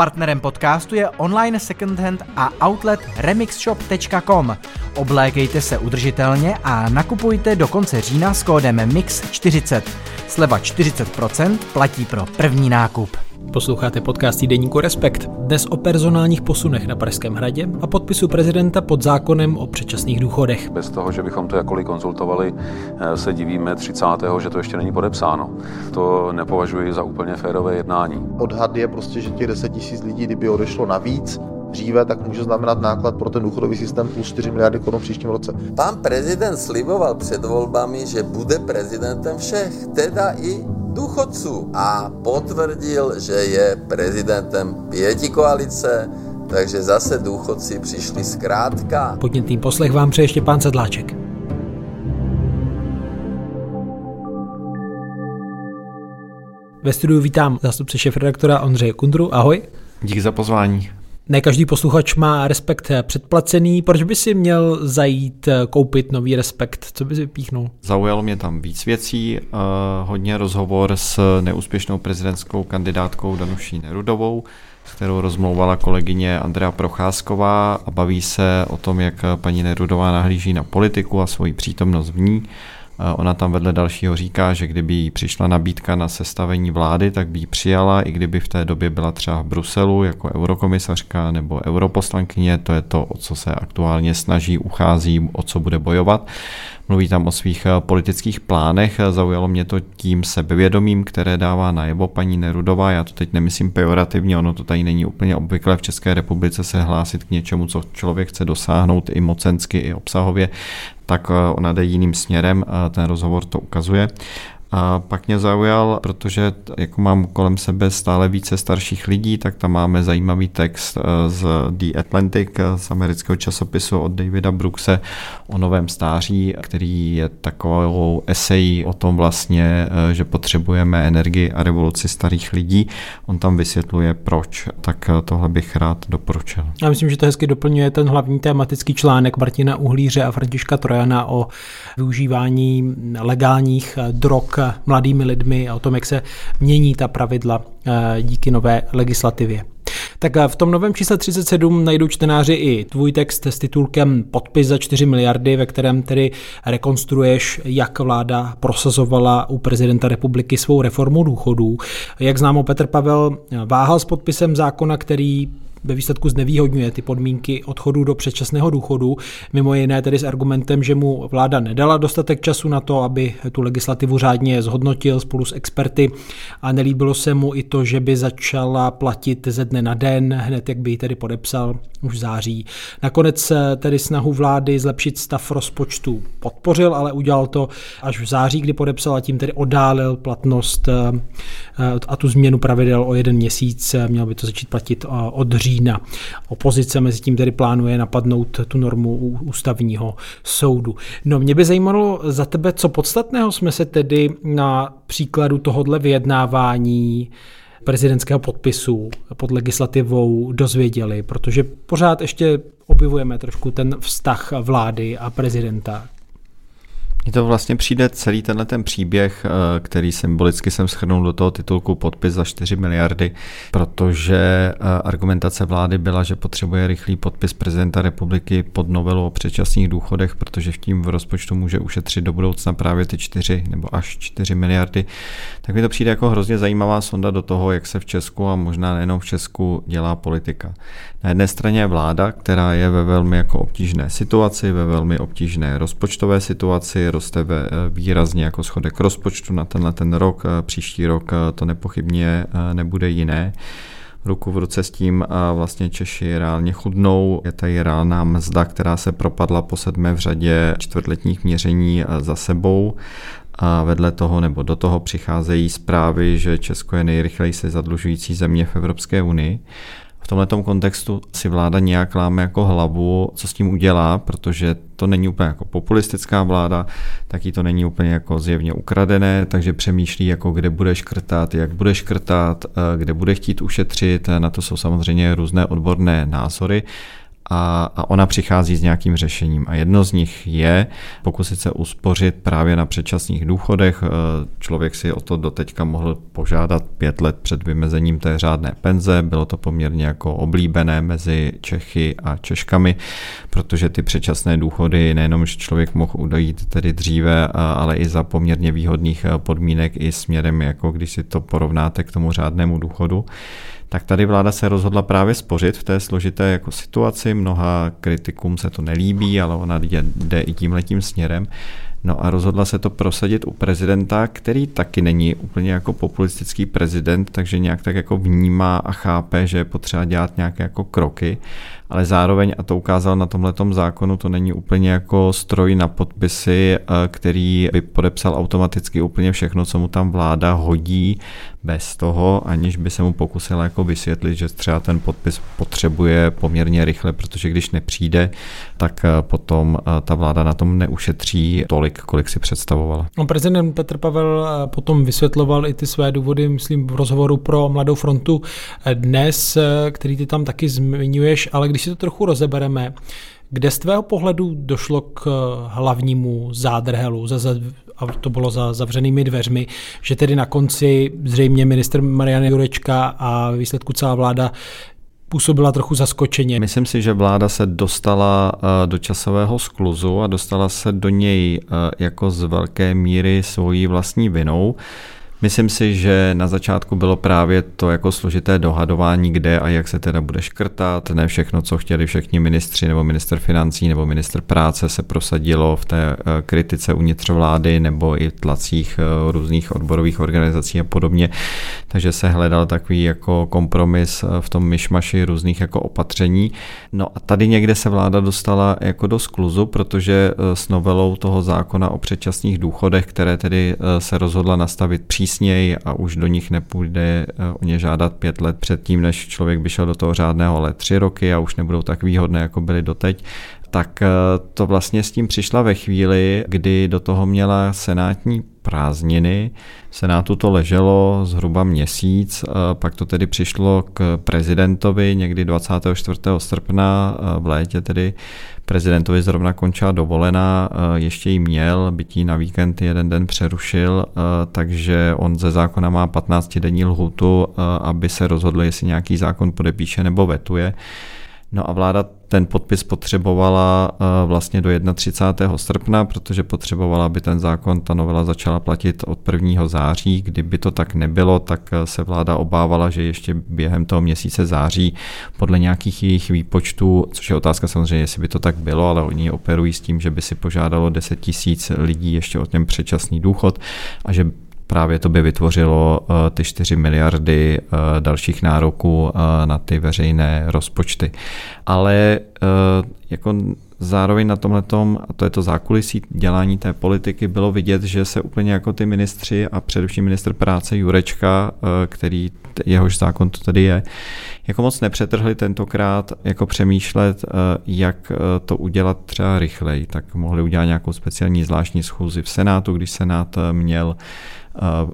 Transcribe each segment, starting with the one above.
Partnerem podcastu je online secondhand a outlet remixshop.com. Oblékejte se udržitelně a nakupujte do konce října s kódem MIX40. Sleva 40% platí pro první nákup. Posloucháte podcast týdeníku Respekt. Dnes o personálních posunech na Pražském hradě a podpisu prezidenta pod zákonem o předčasných důchodech. Bez toho, že bychom to jakkoliv konzultovali, eh, se divíme 30. že to ještě není podepsáno. To nepovažuji za úplně férové jednání. Odhad je prostě, že těch 10 tisíc lidí, kdyby odešlo navíc, dříve, tak může znamenat náklad pro ten důchodový systém plus 4 miliardy korun v příštím roce. Pan prezident sliboval před volbami, že bude prezidentem všech, teda i důchodců a potvrdil, že je prezidentem pěti koalice, takže zase důchodci přišli zkrátka. Podnětný poslech vám přeje ještě pán Sedláček. Ve studiu vítám zástupce šéf-redaktora Ondřeje Kundru. Ahoj. Díky za pozvání. Ne každý posluchač má respekt předplacený. Proč by si měl zajít eh, koupit nový respekt? Co by si vypíchnul? Zaujalo mě tam víc věcí. Uh, hodně rozhovor s neúspěšnou prezidentskou kandidátkou Danuší Nerudovou, s kterou rozmlouvala kolegyně Andrea Procházková a baví se o tom, jak paní Nerudová nahlíží na politiku a svoji přítomnost v ní. Ona tam vedle dalšího říká, že kdyby jí přišla nabídka na sestavení vlády, tak by ji přijala, i kdyby v té době byla třeba v Bruselu jako eurokomisařka nebo europoslankyně, to je to, o co se aktuálně snaží, uchází, o co bude bojovat. Mluví tam o svých eh, politických plánech, zaujalo mě to tím sebevědomím, které dává najevo paní Nerudová. Já to teď nemyslím pejorativně, ono to tady není úplně obvyklé v České republice se hlásit k něčemu, co člověk chce dosáhnout i mocensky, i obsahově, tak eh, ona jde jiným směrem, ten rozhovor to ukazuje. A pak mě zaujal, protože jako mám kolem sebe stále více starších lidí, tak tam máme zajímavý text eh, z The Atlantic, eh, z amerického časopisu od Davida Brookse o novém stáří, který je takovou esejí o tom vlastně, eh, že potřebujeme energii a revoluci starých lidí. On tam vysvětluje proč, tak tohle bych rád doporučil. Já myslím, že to hezky doplňuje ten hlavní tematický článek Martina Uhlíře a Františka Trojana o využívání legálních drog mladými lidmi a o tom, jak se mění ta pravidla eh, díky nové legislativě. Tak v tom novém čísle 37 najdou čtenáři i tvůj text s titulkem Podpis za 4 miliardy, ve kterém tedy rekonstruuješ, jak vláda prosazovala u prezidenta republiky svou reformu důchodů. Jak známo, Petr Pavel váhal s podpisem zákona, který ve výsledku znevýhodňuje ty podmínky odchodu do předčasného důchodu, mimo jiné tedy s argumentem, že mu vláda nedala dostatek času na to, aby tu legislativu řádně zhodnotil spolu s experty a nelíbilo se mu i to, že by začala platit ze dne na den, hned jak by ji tedy podepsal už v září. Nakonec tedy snahu vlády zlepšit stav rozpočtu podpořil, ale udělal to až v září, kdy podepsal a tím tedy oddálil platnost eh, a tu změnu pravidel o jeden měsíc. Měl by to začít platit eh, od října října. Opozice mezi tím tedy plánuje napadnout tu normu ústavního soudu. No mě by zajímalo za tebe, co podstatného jsme se tedy na příkladu tohodle vyjednávání prezidentského podpisu pod legislativou dozvěděli, protože pořád ještě objevujeme trošku ten vztah vlády a prezidenta mně to vlastně přijde celý tenhle ten příběh, eh, který symbolicky jsem schrnul do toho titulku podpis za 4 miliardy, protože eh, argumentace vlády byla, že potřebuje rychlý podpis prezidenta republiky pod novelu o předčasných důchodech, protože v tím v rozpočtu může ušetřit do budoucna právě ty 4 nebo až 4 miliardy. Tak mi to přijde jako hrozně zajímavá sonda do toho, jak se v Česku a možná nejenom v Česku dělá politika. Na jedné straně je vláda, která je ve velmi jako obtížné situaci, ve velmi obtížné rozpočtové situaci, roste eh, výrazně jako schodek rozpočtu na tenhle ten rok, eh, příští rok eh, to nepochybně nebude jiné ruku v ruce s tím a vlastně Češi reálně chudnou. Je tady reálná mzda, která se propadla po sedmé v řadě čtvrtletních měření za sebou. A vedle toho nebo do toho přicházejí zprávy, že Česko je nejrychleji se zadlužující země v Evropské unii. V tomto kontextu si vláda nějak láme jako hlavu, co s tím udělá, protože to není úplně jako populistická vláda, taky to není úplně jako zjevně ukradené, takže přemýšlí, jako kde bude škrtat, jak bude škrtat, eh, kde bude chtít ušetřit, na to jsou samozřejmě různé odborné názory a, a ona přichází s nějakým řešením. A jedno z nich je pokusit se uspořit právě na předčasných důchodech. E, člověk si o to doteďka mohl požádat pět let před vymezením té řádné penze. Bylo to poměrně jako oblíbené mezi Čechy a Češkami, protože ty předčasné důchody nejenom, že člověk mohl udojít tedy dříve, ale i za poměrně výhodných podmínek i směrem, jako když si to porovnáte k tomu řádnému důchodu tak tady vláda se rozhodla právě spořit v té složité jako situaci. Mnoha kritikům se to nelíbí, ale ona jde, jde i tímhletím směrem. No a rozhodla se to prosadit u prezidenta, který taky není úplně jako populistický prezident, takže nějak tak jako vnímá a chápe, že je potřeba dělat nějaké jako kroky. Ale zároveň, a to ukázal na tomhletom zákonu, to není úplně jako stroj na podpisy, eh, který by podepsal automaticky úplně všechno, co mu tam vláda hodí, bez toho, aniž by se mu pokusila jako vysvětlit, že třeba ten podpis potřebuje poměrně rychle, protože když nepřijde, tak eh, potom eh, ta vláda na tom neušetří tolik, kolik si představovala. No, prezident Petr Pavel potom vysvětloval i ty své důvody, myslím, v rozhovoru pro Mladou frontu dnes, který ty tam taky zmiňuješ, ale když když si to trochu rozebereme, kde z tvého pohledu došlo k hlavnímu zádrhelu, za, za, a to bylo za zavřenými dveřmi, že tedy na konci zřejmě minister Marian Jurečka a výsledku celá vláda působila trochu zaskočeně. Myslím si, že vláda se dostala eh, do časového skluzu a dostala se do něj eh, jako z velké míry svojí vlastní vinou. Myslím si, že na začátku bylo právě to jako složité dohadování, kde a jak se teda bude škrtat. Ne všechno, co chtěli všichni ministři nebo minister financí nebo minister práce se prosadilo v té eh, kritice uvnitř vlády nebo i tlacích eh, různých odborových organizací a podobně. Takže se hledal takový jako kompromis eh, v tom myšmaši různých jako opatření. No a tady někde se vláda dostala jako do skluzu, protože s novelou toho zákona o předčasných důchodech, které tedy se rozhodla nastavit přísně přísněji a už do nich nepůjde eh, o ně žádat pět let předtím, než člověk by šel do toho řádného, ale tři roky a už nebudou tak výhodné, jako byly doteď, tak eh, to vlastně s tím přišla ve chvíli, kdy do toho měla senátní prázdniny. V Senátu to leželo zhruba měsíc, eh, pak to tedy přišlo k prezidentovi někdy 24. srpna v létě tedy prezidentovi zrovna končila dovolená, eh, ještě jí měl, bytí na víkend jeden den přerušil, eh, takže on ze zákona má 15-denní lhutu, eh, aby se rozhodl, jestli nějaký zákon podepíše nebo vetuje. No a vláda ten podpis potřebovala eh, vlastně do 31. srpna, protože potřebovala, aby ten zákon, ta novela začala platit od 1. září. Kdyby to tak nebylo, tak eh, se vláda obávala, že ještě během toho měsíce září podle nějakých jejich výpočtů, což je otázka samozřejmě, jestli by to tak bylo, ale oni operují s tím, že by si požádalo 10 tisíc lidí ještě o těm předčasný důchod a že právě to by vytvořilo eh, ty 4 miliardy eh, dalších nároků eh, na ty veřejné rozpočty. Ale jako zároveň na tomhle a to je to zákulisí dělání té politiky, bylo vidět, že se úplně jako ty ministři a především ministr práce Jurečka, který jehož zákon to tady je, jako moc nepřetrhli tentokrát jako přemýšlet, jak to udělat třeba rychleji. Tak mohli udělat nějakou speciální zvláštní schůzi v Senátu, když Senát měl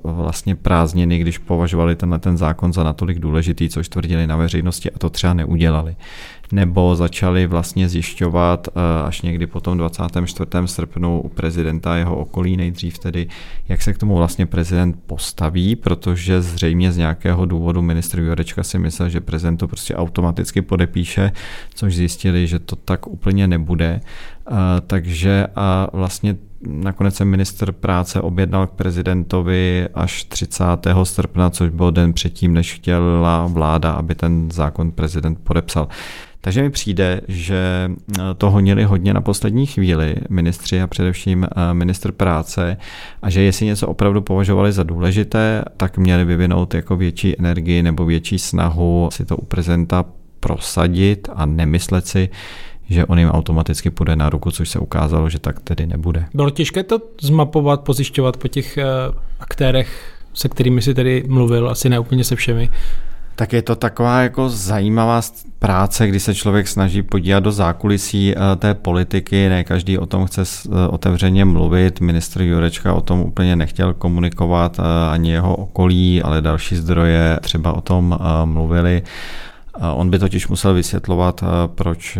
vlastně prázdniny, když považovali tenhle ten zákon za natolik důležitý, což tvrdili na veřejnosti a to třeba neudělali. Nebo začali vlastně zjišťovat až někdy potom 24. srpnu u prezidenta jeho okolí nejdřív tedy, jak se k tomu vlastně prezident postaví, protože zřejmě z nějakého důvodu ministr Jurečka si myslel, že prezident to prostě automaticky podepíše, což zjistili, že to tak úplně nebude. Takže a vlastně Nakonec se minister práce objednal k prezidentovi až 30. srpna, což byl den předtím, než chtěla vláda, aby ten zákon prezident podepsal. Takže mi přijde, že eh, to honili hodně na poslední chvíli ministři a především eh, minister práce a že jestli něco opravdu považovali za důležité, tak měli vyvinout jako větší energii nebo větší snahu si to u prezidenta prosadit a nemyslet si, že on jim automaticky půjde na ruku, což se ukázalo, že tak tedy nebude. Bylo těžké to zmapovat, pozjišťovat po těch uh, aktérech, se kterými si tedy mluvil, asi ne úplně se všemi. Tak je to taková jako zajímavá práce, kdy se člověk snaží podívat do zákulisí eh, té politiky, ne každý o tom chce eh, otevřeně mluvit, ministr Jurečka o tom úplně nechtěl komunikovat, ani jeho okolí, ale další zdroje třeba o tom mluvili On by totiž musel vysvětlovat, proč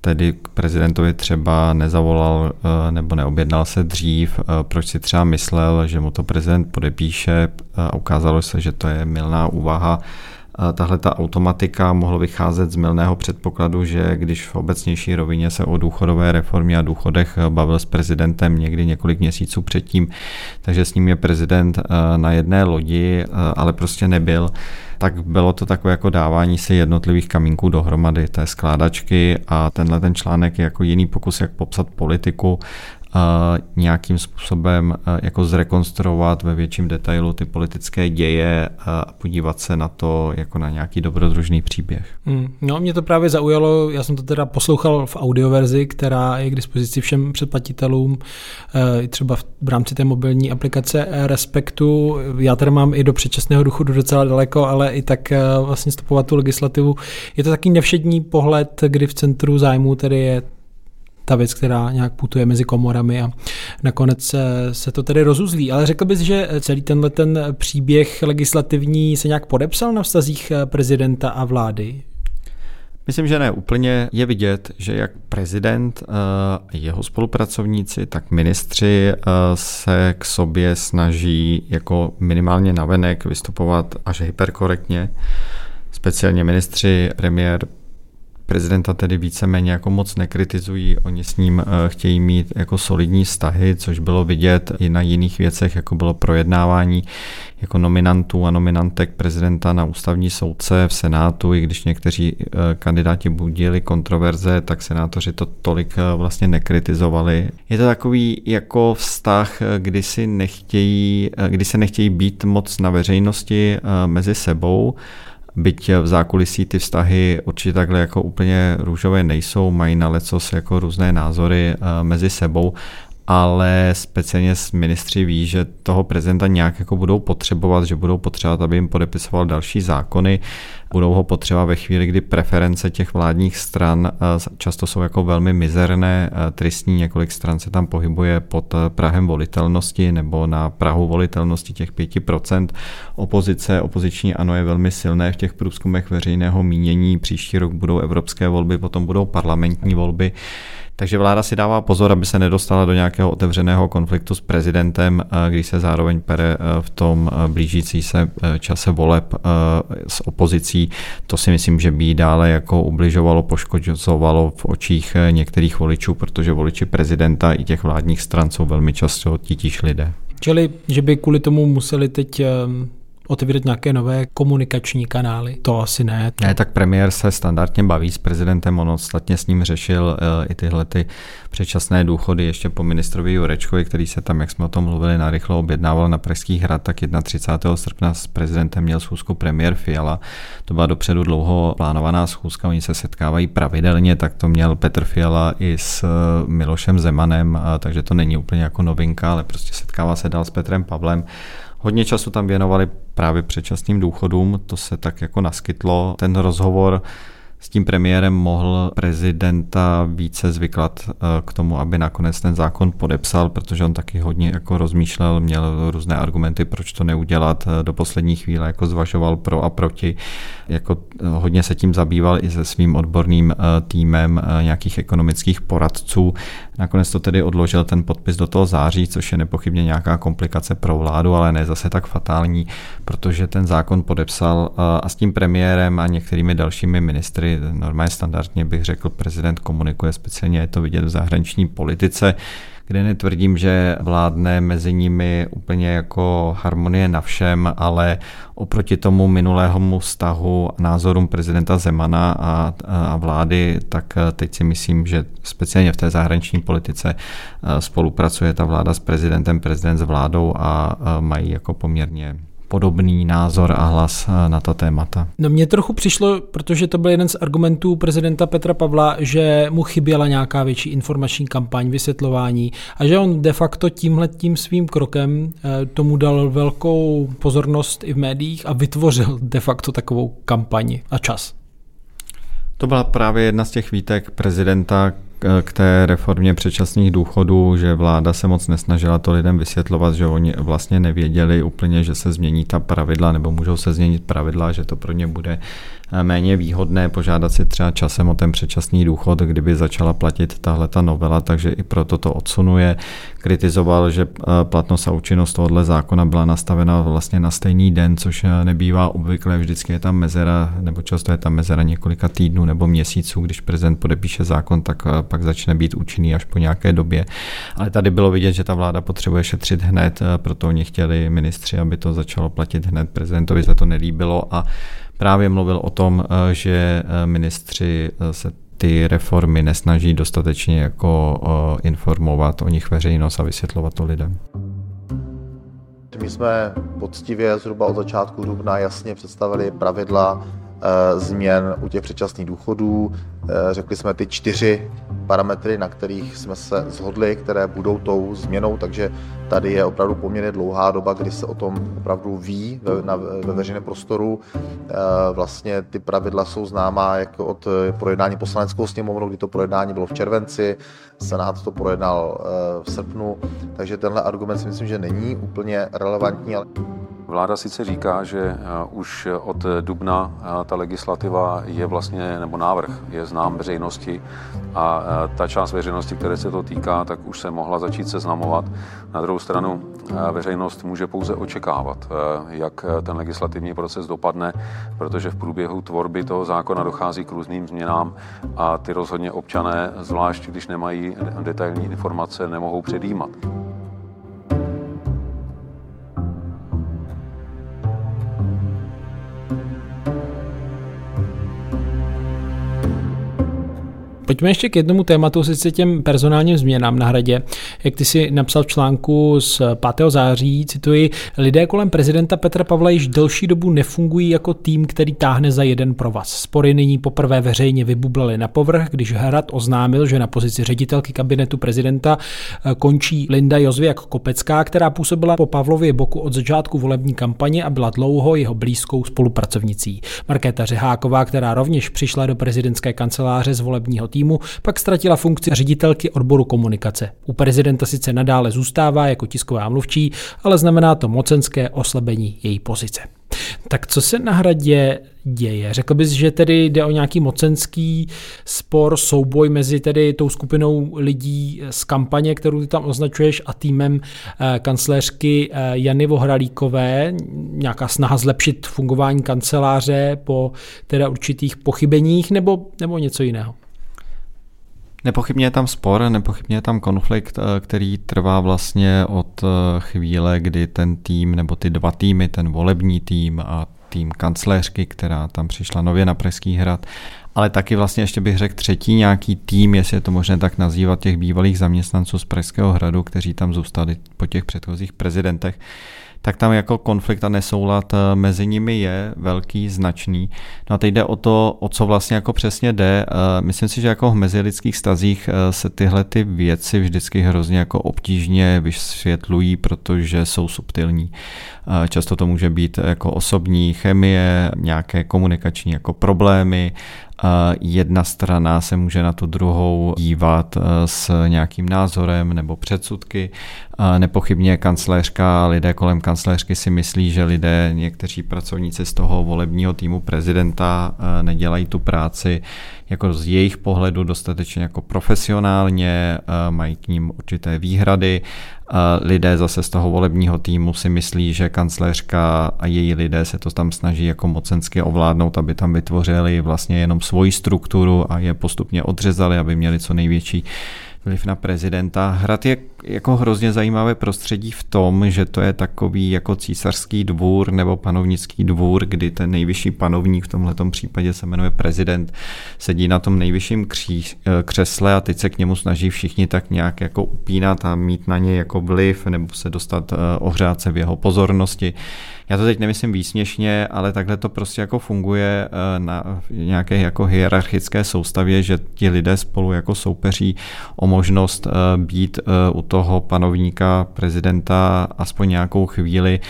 tedy k prezidentovi třeba nezavolal nebo neobjednal se dřív, proč si třeba myslel, že mu to prezident podepíše a ukázalo se, že to je milná úvaha tahle ta automatika mohla vycházet z milného předpokladu, že když v obecnější rovině se o důchodové reformě a důchodech bavil s prezidentem někdy několik měsíců předtím, takže s ním je prezident eh, na jedné lodi, eh, ale prostě nebyl tak bylo to takové jako dávání si jednotlivých kamínků dohromady té skládačky a tenhle ten článek je jako jiný pokus, jak popsat politiku nějakým způsobem jako zrekonstruovat ve větším detailu ty politické děje a podívat se na to jako na nějaký dobrodružný příběh. Hmm. No, mě to právě zaujalo, já jsem to teda poslouchal v audioverzi, která je k dispozici všem předplatitelům, e, třeba v rámci té mobilní aplikace Respektu. Já teda mám i do předčasného důchodu docela daleko, ale i tak e, vlastně stopovat tu legislativu. Je to taky nevšední pohled, kdy v centru zájmu tedy je ta věc, která nějak putuje mezi komorami a nakonec se, se to tedy rozuzlí. Ale řekl bys, že celý tenhle ten příběh legislativní se nějak podepsal na vztazích prezidenta a vlády? Myslím, že ne úplně. Je vidět, že jak prezident, eh, jeho spolupracovníci, tak ministři eh, se k sobě snaží jako minimálně navenek vystupovat až hyperkorektně. Speciálně ministři, premiér prezidenta tedy víceméně jako moc nekritizují, oni s ním eh, chtějí mít jako solidní vztahy, což bylo vidět i na jiných věcech, jako bylo projednávání jako nominantů a nominantek prezidenta na ústavní soudce v Senátu, i když někteří eh, kandidáti budili kontroverze, tak senátoři to tolik eh, vlastně nekritizovali. Je to takový jako vztah, kdy, si nechtějí, kdy se nechtějí být moc na veřejnosti mezi sebou, Byť v zákulisí ty vztahy určitě takhle jako úplně růžové nejsou, mají na lecos jako různé názory eh, mezi sebou, ale speciálně ministři ví, že toho prezidenta nějak jako budou potřebovat, že budou potřebovat, aby jim podepisoval další zákony, budou ho potřebovat ve chvíli, kdy preference těch vládních stran eh, často jsou jako velmi mizerné, eh, tristní, několik stran se tam pohybuje pod eh, Prahem volitelnosti nebo na Prahu volitelnosti těch 5%. Opozice, opoziční ano je velmi silné v těch průzkumech veřejného mínění, příští rok budou evropské volby, potom budou parlamentní volby. Takže vláda si dává pozor, aby se nedostala do nějakého otevřeného konfliktu s prezidentem, eh, když se zároveň pere eh, v tom eh, blížící se čase voleb s opozicí. To si myslím, že by jí dále jako ubližovalo, poškozovalo v očích některých voličů, protože voliči prezidenta i těch vládních stran jsou velmi často titíž lidé. Čili, že by kvůli tomu museli teď otevírat nějaké nové komunikační kanály? To asi ne. Ne, tak premiér se standardně baví s prezidentem, on ostatně s ním řešil uh, i tyhle ty předčasné důchody ještě po ministrovi Jurečkovi, který se tam, jak jsme o tom mluvili, narychlo objednával na Pražský hrad, tak 31. srpna s prezidentem měl schůzku premiér Fiala. To byla dopředu dlouho plánovaná schůzka, oni se setkávají pravidelně, tak to měl Petr Fiala i s uh, Milošem Zemanem, takže to není úplně jako novinka, ale prostě setkává se dál s Petrem Pavlem Hodně času tam věnovali právě předčasným důchodům, to se tak jako naskytlo. Ten rozhovor s tím premiérem mohl prezidenta více zvyklat eh, k tomu, aby nakonec ten zákon podepsal, protože on taky hodně jako rozmýšlel, měl různé argumenty, proč to neudělat eh, do poslední chvíle, jako zvažoval pro a proti, jako eh, hodně se tím zabýval i se svým odborným týmem nějakých ekonomických poradců. Nakonec to tedy odložil ten podpis do toho září, což je nepochybně nějaká komplikace pro vládu, ale ne zase tak fatální, protože ten zákon podepsal a s tím premiérem a některými dalšími ministry normálně standardně bych řekl, prezident komunikuje, speciálně je to vidět v zahraniční politice, kde netvrdím, že vládne mezi nimi úplně jako harmonie na všem, ale oproti tomu minulému vztahu názorům prezidenta Zemana a, a vlády, tak teď si myslím, že speciálně v té zahraniční politice spolupracuje ta vláda s prezidentem, prezident s vládou a mají jako poměrně podobný názor a hlas eh, na ta témata. No mně trochu přišlo, protože to byl jeden z argumentů prezidenta Petra Pavla, že mu chyběla nějaká větší informační kampaň, vysvětlování a že on de facto tímhle tím svým krokem eh, tomu dal velkou pozornost i v médiích a vytvořil de facto takovou kampani a čas. To byla právě jedna z těch výtek prezidenta, k té reformě předčasných důchodů, že vláda se moc nesnažila to lidem vysvětlovat, že oni vlastně nevěděli úplně, že se změní ta pravidla, nebo můžou se změnit pravidla, že to pro ně bude méně výhodné požádat si třeba časem o ten předčasný důchod, kdyby začala platit tahle ta novela, takže i proto to odsunuje. Kritizoval, že eh, platnost a účinnost tohohle zákona byla nastavena vlastně na stejný den, což eh, nebývá obvykle, vždycky je tam mezera, nebo často je tam mezera několika týdnů nebo měsíců, když prezident podepíše zákon, tak eh, pak začne být účinný až po nějaké době. Ale tady bylo vidět, že ta vláda potřebuje šetřit hned, proto oni chtěli ministři, aby to začalo platit hned. Prezidentovi se to nelíbilo a právě mluvil o tom, že ministři se ty reformy nesnaží dostatečně jako informovat o nich veřejnost a vysvětlovat to lidem. My jsme poctivě zhruba od začátku dubna jasně představili pravidla změn u těch předčasných důchodů. Řekli jsme ty čtyři parametry, na kterých jsme se zhodli, které budou tou změnou, takže tady je opravdu poměrně dlouhá doba, kdy se o tom opravdu ví ve, na, ve veřejném prostoru. E, vlastně ty pravidla jsou známá jako od projednání poslaneckou sněmovnou, kdy to projednání bylo v červenci, Senát to projednal v srpnu, takže tenhle argument si myslím, že není úplně relevantní. Ale... Vláda sice říká, že eh, už od dubna eh, ta legislativa je vlastně, nebo návrh je znám veřejnosti a eh, ta část veřejnosti, které se to týká, tak už se mohla začít seznamovat. Na druhou stranu veřejnost může pouze očekávat, jak ten legislativní proces dopadne, protože v průběhu tvorby toho zákona dochází k různým změnám a ty rozhodně občané, zvlášť když nemají detailní informace, nemohou předjímat. Pojďme ještě k jednomu tématu, sice těm personálním změnám na hradě. Jak ty si napsal v článku z 5. září, cituji, lidé kolem prezidenta Petra Pavla již delší dobu nefungují jako tým, který táhne za jeden provaz. Spory nyní poprvé veřejně vybublaly na povrch, když Hrad oznámil, že na pozici ředitelky kabinetu prezidenta eh, končí Linda Jozvěk Kopecká, která působila po Pavlově boku od začátku volební kampaně a byla dlouho jeho blízkou spolupracovnicí. Markéta Řeháková, která rovněž přišla do prezidentské kanceláře z volebního týmu, týmu, pak ztratila funkci ředitelky odboru komunikace. U prezidenta sice nadále zůstává jako tisková mluvčí, ale znamená to mocenské oslabení její pozice. Tak co se na hradě děje? Řekl bys, že tedy jde o nějaký mocenský spor, souboj mezi tedy tou skupinou lidí z kampaně, kterou ty tam označuješ, a týmem eh, kancléřky eh, Jany Vohralíkové, nějaká snaha zlepšit fungování kanceláře po teda určitých pochybeních nebo, nebo něco jiného? Nepochybně je tam spor, nepochybně je tam konflikt, eh, který trvá vlastně od eh, chvíle, kdy ten tým nebo ty dva týmy, ten volební tým a tým kancléřky, která tam přišla nově na Pražský hrad, ale taky vlastně ještě bych řekl třetí nějaký tým, jestli je to možné tak nazývat, těch bývalých zaměstnanců z Pražského hradu, kteří tam zůstali po těch předchozích prezidentech, tak tam jako konflikt a nesoulad eh, mezi nimi je velký, značný. No a teď jde o to, o co vlastně jako přesně jde. Eh, myslím si, že jako v mezilidských stazích eh, se tyhle ty věci vždycky hrozně jako obtížně vysvětlují, protože jsou subtilní. Často to může být jako osobní chemie, nějaké komunikační jako problémy, jedna strana se může na tu druhou dívat s nějakým názorem nebo předsudky. Nepochybně kancléřka, lidé kolem kancléřky si myslí, že lidé, někteří pracovníci z toho volebního týmu prezidenta nedělají tu práci jako z jejich pohledu dostatečně jako profesionálně, mají k ním určité výhrady lidé zase z toho volebního týmu si myslí, že kancléřka a její lidé se to tam snaží jako mocensky ovládnout, aby tam vytvořili vlastně jenom svoji strukturu a je postupně odřezali, aby měli co největší vliv na prezidenta. Hrad je jako hrozně zajímavé prostředí v tom, že to je takový jako císařský dvůr nebo panovnický dvůr, kdy ten nejvyšší panovník v tomhle případě se jmenuje prezident, sedí na tom nejvyšším kří, eh, křesle a teď se k němu snaží všichni tak nějak jako upínat a mít na něj jako vliv nebo se dostat eh, ohřát se v jeho pozornosti. Já to teď nemyslím výsměšně, ale takhle to prostě jako funguje eh, na nějaké jako hierarchické soustavě, že ti lidé spolu jako soupeří o možnost být u toho panovníka, prezidenta aspoň nějakou chvíli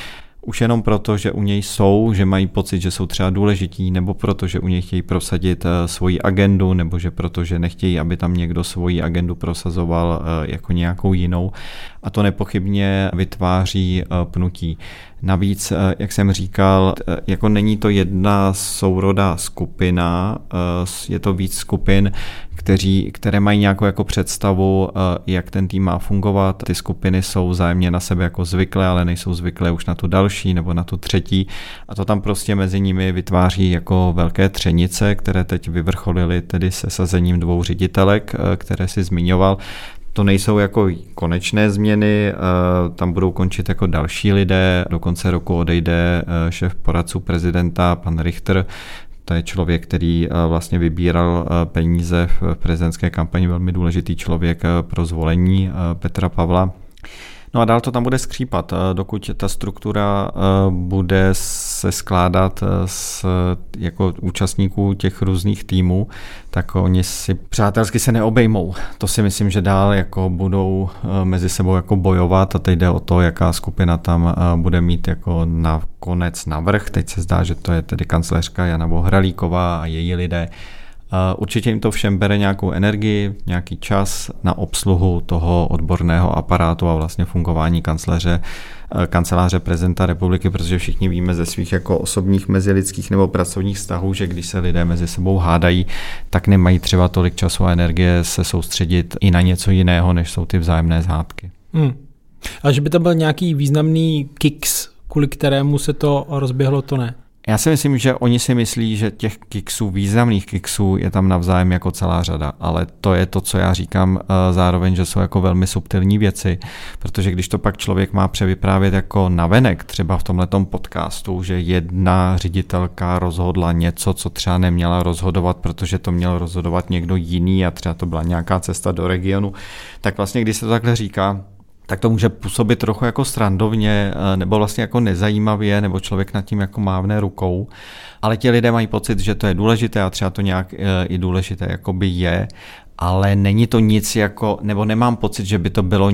už jenom proto, že u něj jsou, že mají pocit, že jsou třeba důležití, nebo proto, že u něj chtějí prosadit eh, svoji agendu, nebo že proto, že nechtějí, aby tam někdo svoji agendu prosazoval eh, jako nějakou jinou. A to nepochybně vytváří eh, pnutí. Navíc, jak jsem říkal, jako není to jedna souroda skupina, je to víc skupin, kteří, které mají nějakou jako představu, jak ten tým má fungovat. Ty skupiny jsou zájemně na sebe jako zvyklé, ale nejsou zvyklé už na tu další nebo na tu třetí. A to tam prostě mezi nimi vytváří jako velké třenice, které teď vyvrcholily tedy se sazením dvou ředitelek, které si zmiňoval to nejsou jako konečné změny, eh, tam budou končit jako další lidé, do konce roku odejde eh, šéf poradců prezidenta, pan Richter, to je člověk, který eh, vlastně vybíral peníze v prezidentské kampani, velmi důležitý člověk pro zvolení Petra Pavla. No a dál to tam bude skřípat, eh, dokud ta struktura eh, bude se skládat eh, z jako účastníků těch různých týmů, tak oni si přátelsky se neobejmou. To si myslím, že dál jako budou mezi sebou jako bojovat a teď jde o to, jaká skupina tam bude mít jako na konec navrh. Teď se zdá, že to je tedy kancléřka Jana Bohralíková a její lidé Určitě jim to všem bere nějakou energii, nějaký čas na obsluhu toho odborného aparátu a vlastně fungování kancléře, eh, kanceláře prezidenta republiky, protože všichni víme ze svých jako osobních mezilidských nebo pracovních vztahů, že když se lidé mezi sebou hádají, tak nemají třeba tolik času a energie se soustředit i na něco jiného, než jsou ty vzájemné zhádky. Hmm. A že by to byl nějaký významný kicks, kvůli kterému se to rozběhlo, to ne? Já si myslím, že oni si myslí, že těch kiksů, významných kiksů je tam navzájem jako celá řada, ale to je to, co já říkám eh, zároveň, že jsou jako velmi subtilní věci, protože když to pak člověk má převyprávět jako navenek, třeba v tomhletom podcastu, že jedna ředitelka rozhodla něco, co třeba neměla rozhodovat, protože to měl rozhodovat někdo jiný a třeba to byla nějaká cesta do regionu, tak vlastně když se to takhle říká, tak to může působit trochu jako strandovně eh, nebo vlastně jako nezajímavě, nebo člověk nad tím jako mávne rukou. Ale ti lidé mají pocit, že to je důležité a třeba to nějak eh, i důležité jakoby je ale není to nic jako, nebo nemám pocit, že by to bylo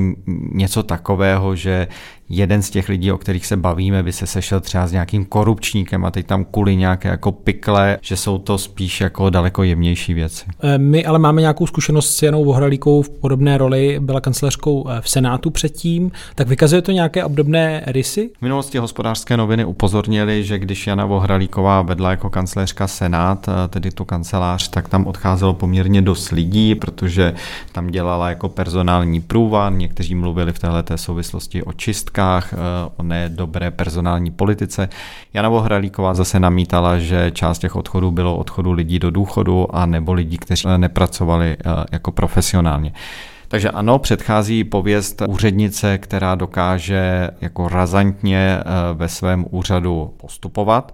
něco takového, že jeden z těch lidí, o kterých se bavíme, by se sešel třeba s nějakým korupčníkem a teď tam kuli nějaké jako pikle, že jsou to spíš jako daleko jemnější věci. Eh, my ale máme nějakou zkušenost s Janou Vohralíkou v podobné roli, byla kancelářkou eh, v Senátu předtím, tak vykazuje to nějaké obdobné rysy? V minulosti hospodářské noviny upozornili, že když Jana Vohralíková vedla jako kancléřka Senát, eh, tedy tu kancelář, tak tam odcházelo poměrně dost lidí, protože tam dělala jako personální průvan, někteří mluvili v této souvislosti o čistkách, eh, o nedobré personální politice. Jana Vohralíková zase namítala, že část těch odchodů bylo odchodu lidí do důchodu a nebo lidí, kteří nepracovali eh, jako profesionálně. Takže ano, předchází pověst úřednice, která dokáže jako razantně eh, ve svém úřadu postupovat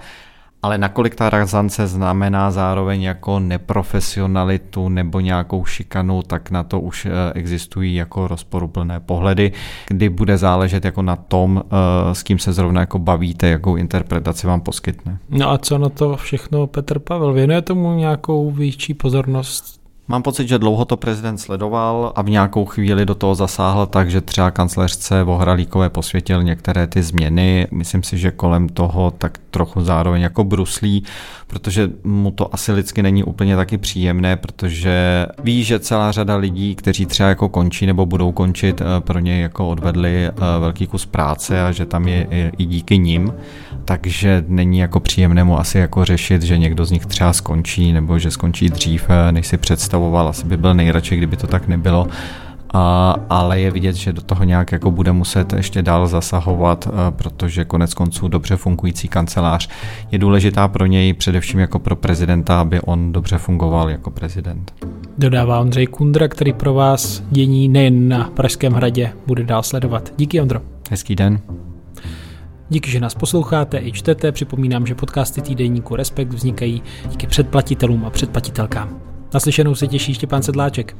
ale nakolik ta razance znamená zároveň jako neprofesionalitu nebo nějakou šikanu, tak na to už eh, existují jako rozporuplné pohledy, kdy bude záležet jako na tom, eh, s kým se zrovna jako bavíte, jakou interpretaci vám poskytne. No a co na to všechno Petr Pavel? Věnuje tomu nějakou větší pozornost? Mám pocit, že dlouho to prezident sledoval a v nějakou chvíli do toho zasáhl tak, že třeba kancléřce Vohralíkové posvětil některé ty změny. Myslím si, že kolem toho tak trochu zároveň jako bruslí, protože mu to asi lidsky není úplně taky příjemné, protože ví, že celá řada lidí, kteří třeba jako končí nebo budou končit, eh, pro něj jako odvedli eh, velký kus práce a že tam je i díky nim, takže není jako příjemné mu asi jako řešit, že někdo z nich třeba skončí nebo že skončí dřív, eh, než si představoval. Asi by byl nejradši, kdyby to tak nebylo a, ale je vidět, že do toho nějak jako bude muset ještě dál zasahovat, protože konec konců dobře fungující kancelář je důležitá pro něj, především jako pro prezidenta, aby on dobře fungoval jako prezident. Dodává Ondřej Kundra, který pro vás dění nejen na Pražském hradě bude dál sledovat. Díky Ondro. Hezký den. Díky, že nás posloucháte i čtete. Připomínám, že podcasty týdenníku Respekt vznikají díky předplatitelům a předplatitelkám. Naslyšenou se těší Štěpán Sedláček.